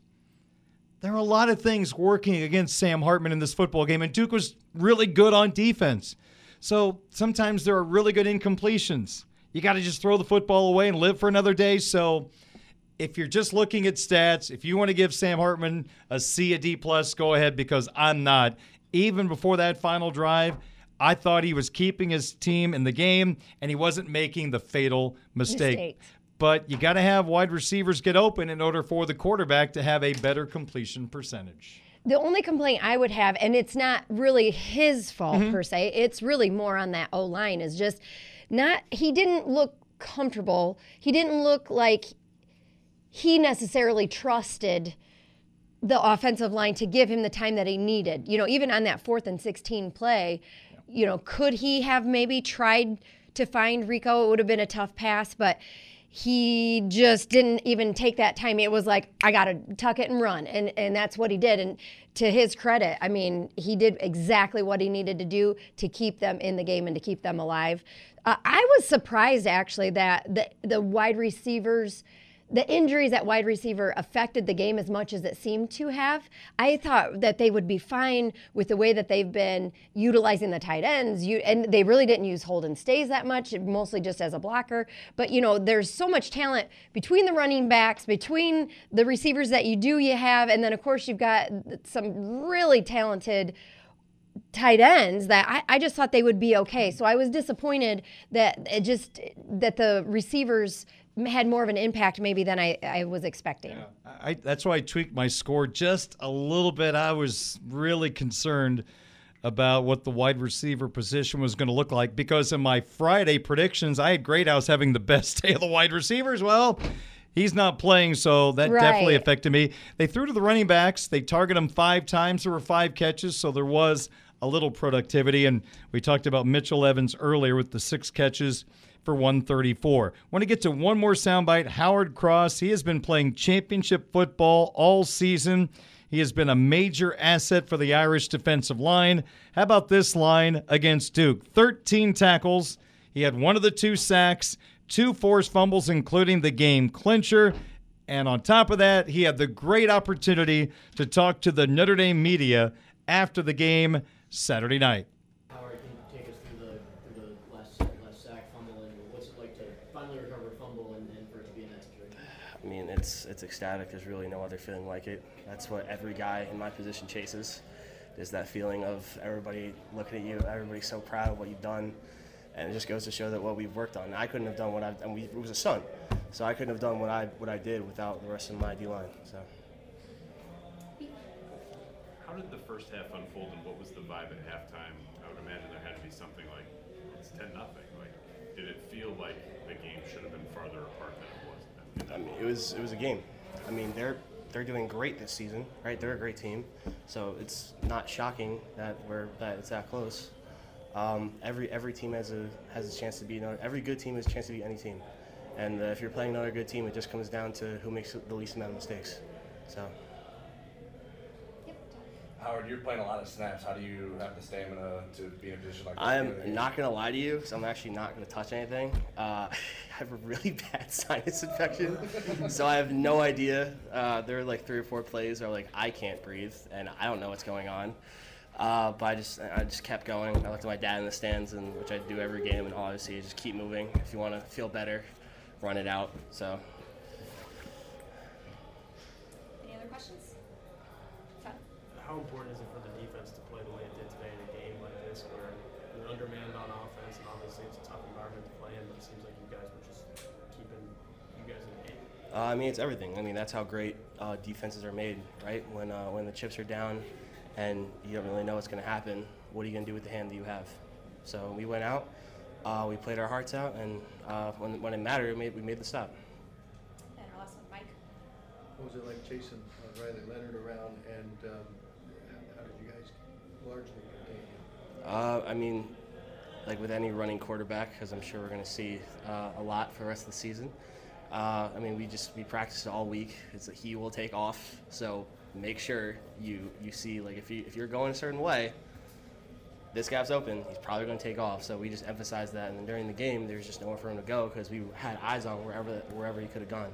Speaker 2: There are a lot of things working against Sam Hartman in this football game, and Duke was really good on defense. So sometimes there are really good incompletions. You got to just throw the football away and live for another day. So if you're just looking at stats, if you want to give Sam Hartman a C, a D plus, go ahead because I'm not. Even before that final drive, I thought he was keeping his team in the game and he wasn't making the fatal mistake.
Speaker 3: Mistakes.
Speaker 2: But you got to have wide receivers get open in order for the quarterback to have a better completion percentage.
Speaker 3: The only complaint I would have, and it's not really his fault mm-hmm. per se, it's really more on that O line, is just not, he didn't look comfortable. He didn't look like he necessarily trusted the offensive line to give him the time that he needed. You know, even on that fourth and 16 play, you know, could he have maybe tried to find Rico? It would have been a tough pass, but he just didn't even take that time. It was like, I got to tuck it and run. And, and that's what he did. And to his credit, I mean, he did exactly what he needed to do to keep them in the game and to keep them alive. Uh, I was surprised actually that the, the wide receivers the injuries at wide receiver affected the game as much as it seemed to have. I thought that they would be fine with the way that they've been utilizing the tight ends. You, and they really didn't use Holden Staes that much, mostly just as a blocker. But you know, there's so much talent between the running backs, between the receivers that you do you have, and then of course you've got some really talented tight ends that I, I just thought they would be okay. So I was disappointed that it just that the receivers had more of an impact maybe than I, I was expecting.
Speaker 2: I, that's why I tweaked my score just a little bit. I was really concerned about what the wide receiver position was going to look like because in my Friday predictions, I had Greathouse having the best day of the wide receivers. Well, he's not playing, so that
Speaker 3: Right.
Speaker 2: definitely affected me. They threw to the running backs. They targeted him five times. There were five catches, so there was a little productivity. And we talked about Mitchell Evans earlier with the six catches for 134. Want to get to one more soundbite. Howard Cross, he has been playing championship football all season. He has been a major asset for the Irish defensive line. How about this line against Duke? 13 tackles. He had one of the two sacks, two forced fumbles, including the game clincher. And on top of that, he had the great opportunity to talk to the Notre Dame media after the game Saturday night.
Speaker 7: Howard, can you take us through the, through the last, last sack fumble and what's it like to finally recover a fumble and, and for it to be in that situation?
Speaker 8: I mean, it's it's ecstatic. There's really no other feeling like it. That's what every guy in my position chases. Is that feeling of everybody looking at you, everybody so proud of what you've done, and it just goes to show that what we've worked on. I couldn't have done what I've, and we, it was a son, so I couldn't have done what I what I did without the rest of my D line. So.
Speaker 9: How did the first half unfold and what was the vibe at halftime? I would imagine there had to be something like it's ten nothing. Like, did it feel like the game should have been farther apart than it?
Speaker 8: I mean, it was it was a game. I mean, they're they're doing great this season, right? They're a great team, so it's not shocking that we're that it's that close. Um, every every team has a has a chance to beat another. Every good team has a chance to beat any team, and uh, if you're playing another good team, it just comes down to who makes the least amount of mistakes. So.
Speaker 10: Howard, you're playing a lot of snaps. How do you have the stamina to be in a position like this?
Speaker 8: I'm not gonna lie to you, so I'm actually not gonna touch anything. Uh, I have a really bad sinus infection, so I have no idea. Uh, there are like three or four plays where like I can't breathe and I don't know what's going on. Uh, but I just I just kept going. I looked at my dad in the stands, and which I do every game, and obviously just keep moving. If you want to feel better, run it out. So.
Speaker 11: Any other questions?
Speaker 7: How important is it for the defense to play the way it did today in a game like this where you're undermanned on offense and obviously it's a tough environment to play in, but it seems like you guys were just keeping you guys in the game?
Speaker 8: Uh, I mean, it's everything. I mean, that's how great uh, defenses are made, right? When uh, when the chips are down, and you don't really know what's going to happen, what are you going to do with the hand that you have? So we went out, uh, we played our hearts out, and uh, when when it mattered, we made, we made the stop.
Speaker 11: And our last one, Mike.
Speaker 12: What was it like chasing uh, Riley Leonard around, and um, largely contain him?
Speaker 8: Uh, I mean, like with any running quarterback, because I'm sure we're going to see uh, a lot for the rest of the season. Uh, I mean, we just we practiced all week. It's that he will take off, so make sure you you see like if you if you're going a certain way, this gap's open. He's probably going to take off. So we just emphasized that, and then during the game, there's just nowhere for him to go because we had eyes on wherever wherever he could have gone.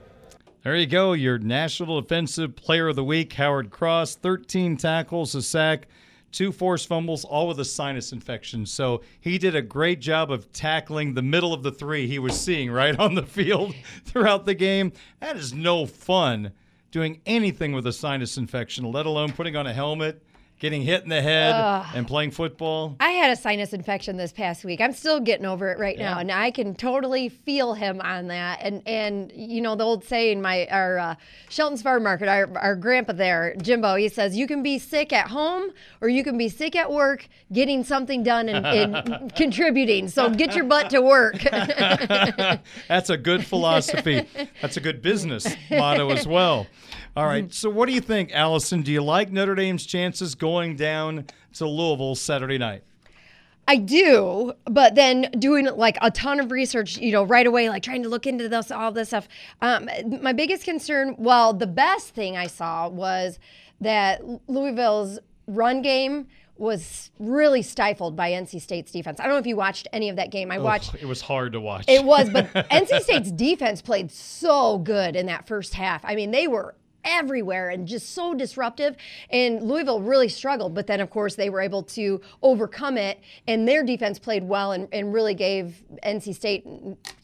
Speaker 2: There you go. Your National Defensive Player of the Week, Howard Cross, 13 tackles, a sack, two forced fumbles, all with a sinus infection. So he did a great job of tackling the middle of the three he was seeing right on the field throughout the game. That is no fun doing anything with a sinus infection, let alone putting on a helmet, getting hit in the head,
Speaker 3: Ugh.
Speaker 2: and playing football.
Speaker 3: I had a sinus infection this past week. I'm still getting over it right now, and I can totally feel him on that. And and you know the old saying, my our uh, Shelton's Farm Market, our our grandpa there, Jimbo, he says you can be sick at home or you can be sick at work, getting something done and, and contributing. So get your butt to work.
Speaker 2: That's a good philosophy. That's a good business motto as well. All right. So, what do you think, Allison? Do you like Notre Dame's chances going down to Louisville Saturday night?
Speaker 3: I do, but then doing like a ton of research, you know, right away, like trying to look into this, all this stuff. Um, my biggest concern, well, the best thing I saw was that Louisville's run game was really stifled by NC State's defense. I don't know if you watched any of that game. I watched.
Speaker 2: Ugh, it was hard to watch.
Speaker 3: It was, but NC State's defense played so good in that first half. I mean, they were everywhere and just so disruptive. And Louisville really struggled, but then, of course, they were able to overcome it. And their defense played well and, and really gave NC State.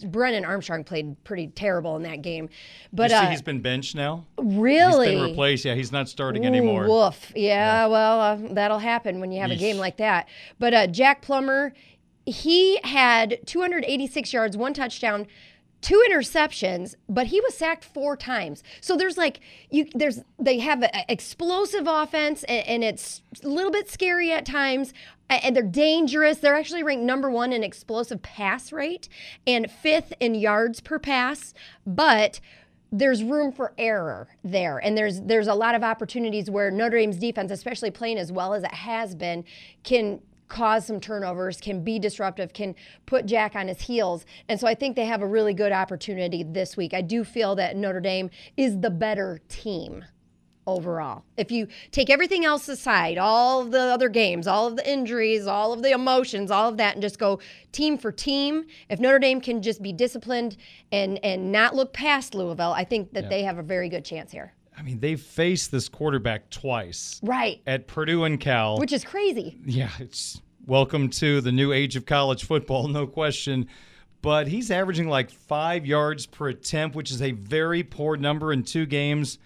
Speaker 3: Brennan Armstrong played pretty terrible in that game. But
Speaker 2: you see,
Speaker 3: uh,
Speaker 2: he's been benched now.
Speaker 3: really,
Speaker 2: He's been replaced. Yeah, he's not starting
Speaker 3: Ooh,
Speaker 2: anymore.
Speaker 3: Woof. Yeah, well, uh, that'll happen when you have a game like that. But uh, Jack Plummer, he had 286 yards, one touchdown, two interceptions, but he was sacked four times. So there's like you there's they have an explosive offense and, and it's a little bit scary at times. And they're dangerous. They're actually ranked number one in explosive pass rate and fifth in yards per pass. But there's room for error there and there's there's a lot of opportunities where Notre Dame's defense especially playing as well as it has been can cause some turnovers can be disruptive can put Jack on his heels and so I think they have a really good opportunity this week. I do feel that Notre Dame is the better team overall. If you take everything else aside, all of the other games, all of the injuries, all of the emotions, all of that, and just go team for team, if Notre Dame can just be disciplined and and not look past Louisville, I think that they have a very good chance here.
Speaker 2: I mean, they've faced this quarterback twice
Speaker 3: Right.
Speaker 2: at Purdue and Cal.
Speaker 3: Which is crazy.
Speaker 2: Yeah, it's welcome to the new age of college football, no question. But he's averaging like five yards per attempt, which is a very poor number in two games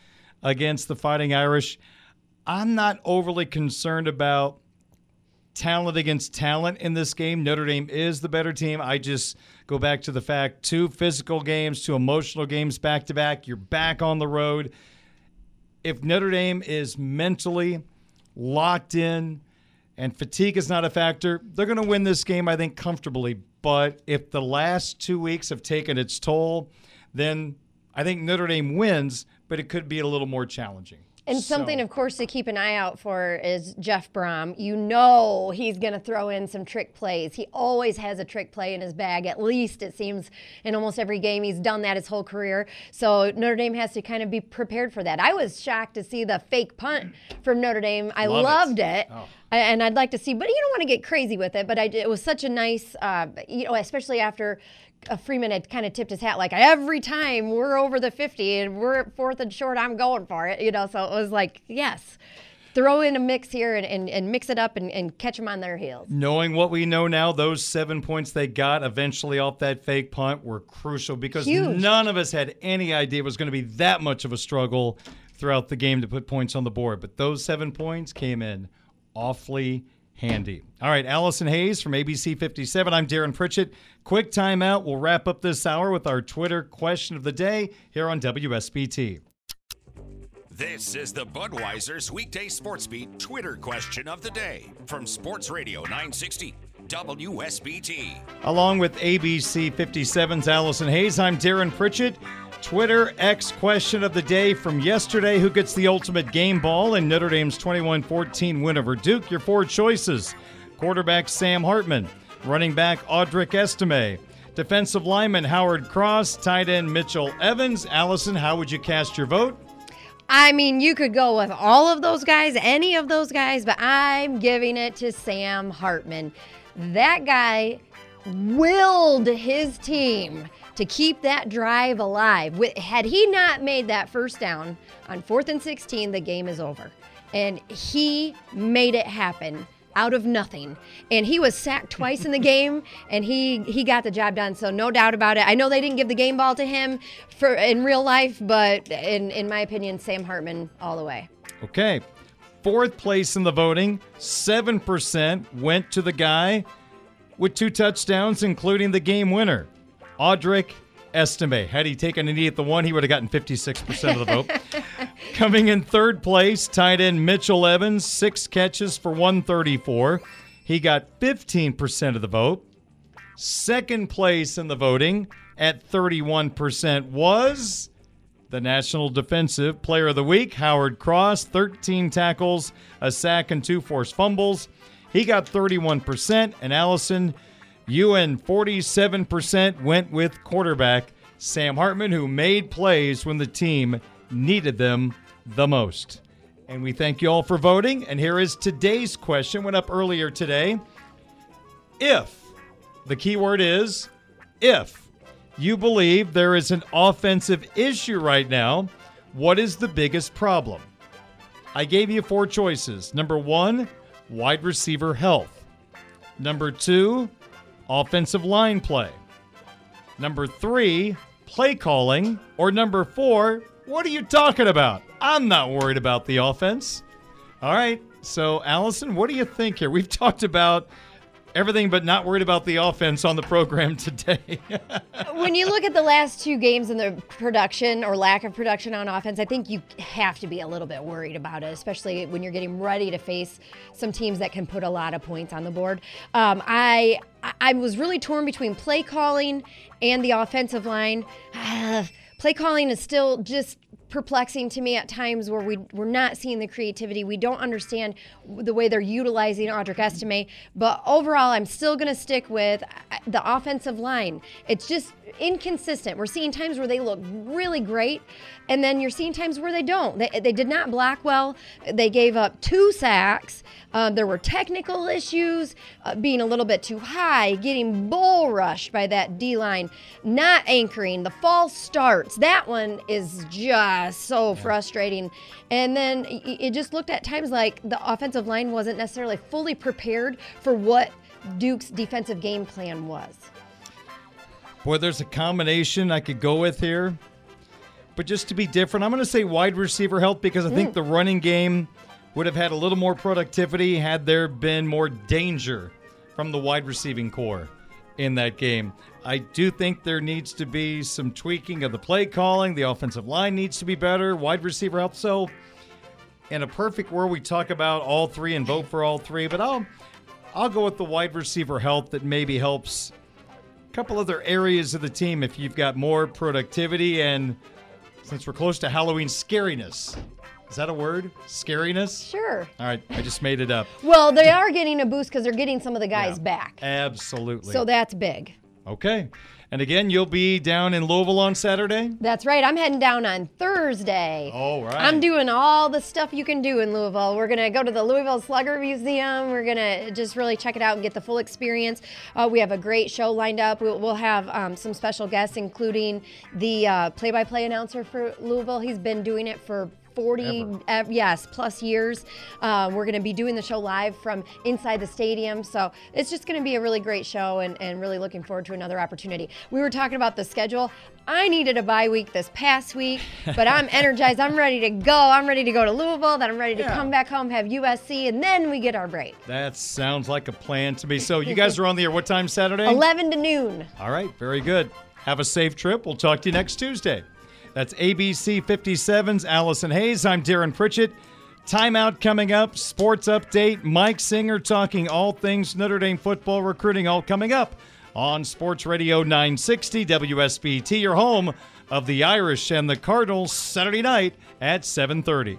Speaker 2: against the Fighting Irish. I'm not overly concerned about talent against talent in this game. Notre Dame is the better team. I just go back to the fact two physical games, two emotional games back to back. You're back on the road. If Notre Dame is mentally locked in and fatigue is not a factor, they're going to win this game, I think, comfortably. But if the last two weeks have taken its toll, then I think Notre Dame wins, but it could be a little more challenging.
Speaker 3: And something, of course, to keep an eye out for is Jeff Brohm. You know he's going to throw in some trick plays. He always has a trick play in his bag. At least it seems in almost every game he's done that his whole career. So Notre Dame has to kind of be prepared for that. I was shocked to see the fake punt from Notre Dame. I
Speaker 13: Love
Speaker 3: loved it.
Speaker 13: Oh.
Speaker 3: And I'd like to see, but you don't want to get crazy with it. But I, it was such a nice, uh, you know, especially after Freeman had kind of tipped his hat, like every time we're over the 50 and we're at fourth and short, I'm going for it, you know. So it was like, yes, throw in a mix here and, and, and mix it up and, and catch them on their heels.
Speaker 2: Knowing what we know now, those seven points they got eventually off that fake punt were crucial because
Speaker 3: Huge.
Speaker 2: none of us had any idea it was going to be that much of a struggle throughout the game to put points on the board. But those seven points came in awfully handy. All right, Allison Hayes from ABC 57. I'm Darin Pritchett. Quick timeout. We'll wrap up this hour with our Twitter question of the day here on WSBT.
Speaker 1: This is the Budweiser's weekday sports beat Twitter question of the day from Sports Radio 960 WSBT.
Speaker 2: Along with ABC 57's Allison Hayes, I'm Darin Pritchett. Twitter X question of the day from yesterday Who gets the ultimate game ball in Notre Dame's 21 14 win over Duke? Your four choices quarterback Sam Hartman, running back Audric Estime, defensive lineman Howard Cross, tight end Mitchell Evans. Allison, how would you cast your vote?
Speaker 3: I mean, you could go with all of those guys, any of those guys, but I'm giving it to Sam Hartman. That guy willed his team to keep that drive alive. Had he not made that first down on fourth and 16, the game is over. And he made it happen out of nothing. And he was sacked twice in the game and he he got the job done. So no doubt about it. I know they didn't give the game ball to him for in real life, but in in my opinion, Sam Hartman all the way.
Speaker 2: Okay. Fourth place in the voting, 7% went to the guy with two touchdowns, including the game winner, Audric Estime. Had he taken a knee at the one, he would have gotten 56% of the vote. Coming in third place, tight end Mitchell Evans, six catches for 134. He got 15% of the vote. Second place in the voting at 31% was the National Defensive Player of the Week, Howard Cross, 13 tackles, a sack, and two forced fumbles. He got 31%, and Allison, you and 47% went with quarterback Sam Hartman, who made plays when the team needed them the most. And we thank you all for voting. And here is today's question, went up earlier today. If, the key word is if, you believe there is an offensive issue right now, what is the biggest problem? I gave you four choices. Number one, wide receiver health. Number two, offensive line play. Number three, play calling. Or number four, what are you talking about? I'm not worried about the offense. All right. So, Allison, what do you think here? We've talked about everything but not worried about the offense on the program today.
Speaker 3: when you look at the last two games and the production or lack of production on offense, I think you have to be a little bit worried about it, especially when you're getting ready to face some teams that can put a lot of points on the board. Um, I I was really torn between play calling and the offensive line. play calling is still just perplexing to me at times where we, we're not seeing the creativity. We don't understand the way they're utilizing Audric Estime. But overall, I'm still going to stick with uh, the offensive line. It's just inconsistent. We're seeing times where they look really great, and then you're seeing times where they don't. They, they did not block well. They gave up two sacks. Um, there were technical issues, uh, being a little bit too high, getting bull rushed by that D line, not anchoring, the false starts. That one is just so frustrating. And then it just looked at times like the offensive line wasn't necessarily fully prepared for what Duke's defensive game plan was.
Speaker 2: Boy, there's a combination I could go with here. But just to be different, I'm going to say wide receiver health because I think
Speaker 3: Mm.
Speaker 2: the running game would have had a little more productivity had there been more danger from the wide receiving corps in that game. I do think there needs to be some tweaking of the play calling. The offensive line needs to be better. Wide receiver help. So, in a perfect world, we talk about all three and vote for all three. But I'll I'll go with the wide receiver health that maybe helps couple other areas of the team if you've got more productivity and since we're close to Halloween scariness. Is that a word? Scariness?
Speaker 3: Sure.
Speaker 2: All right, I just made it up.
Speaker 3: Well, they are getting a boost because they're getting some of the guys back.
Speaker 2: Absolutely.
Speaker 3: So that's big.
Speaker 2: okay. And again, you'll be down in Louisville on Saturday?
Speaker 3: That's right. I'm heading down on Thursday.
Speaker 2: All right.
Speaker 3: I'm doing all the stuff you can do in Louisville. We're going to go to the Louisville Slugger Museum. We're going to just really check it out and get the full experience. Uh, we have a great show lined up. We'll, we'll have um, some special guests, including the uh, play by play announcer for Louisville. He's been doing it for 40 ev- yes plus years um, we're going to be doing the show live from inside the stadium so it's just going to be a really great show and, and really looking forward to another opportunity we were talking about the schedule i needed a bye week this past week but i'm energized i'm ready to go i'm ready to go to louisville then i'm ready to
Speaker 2: Yeah.
Speaker 3: come back home have usc and then we get our break
Speaker 2: That sounds like a plan to me. So, you guys are on the air what time Saturday?
Speaker 3: 11 to noon
Speaker 2: All right, very good. Have a safe trip. We'll talk to you next Tuesday. That's ABC 57's Allison Hayes. I'm Darin Pritchett. Timeout coming up, sports update, Mike Singer talking all things Notre Dame football recruiting, all coming up on Sports Radio 960 WSBT, your home of the Irish and the Cardinals Saturday night at 7:30.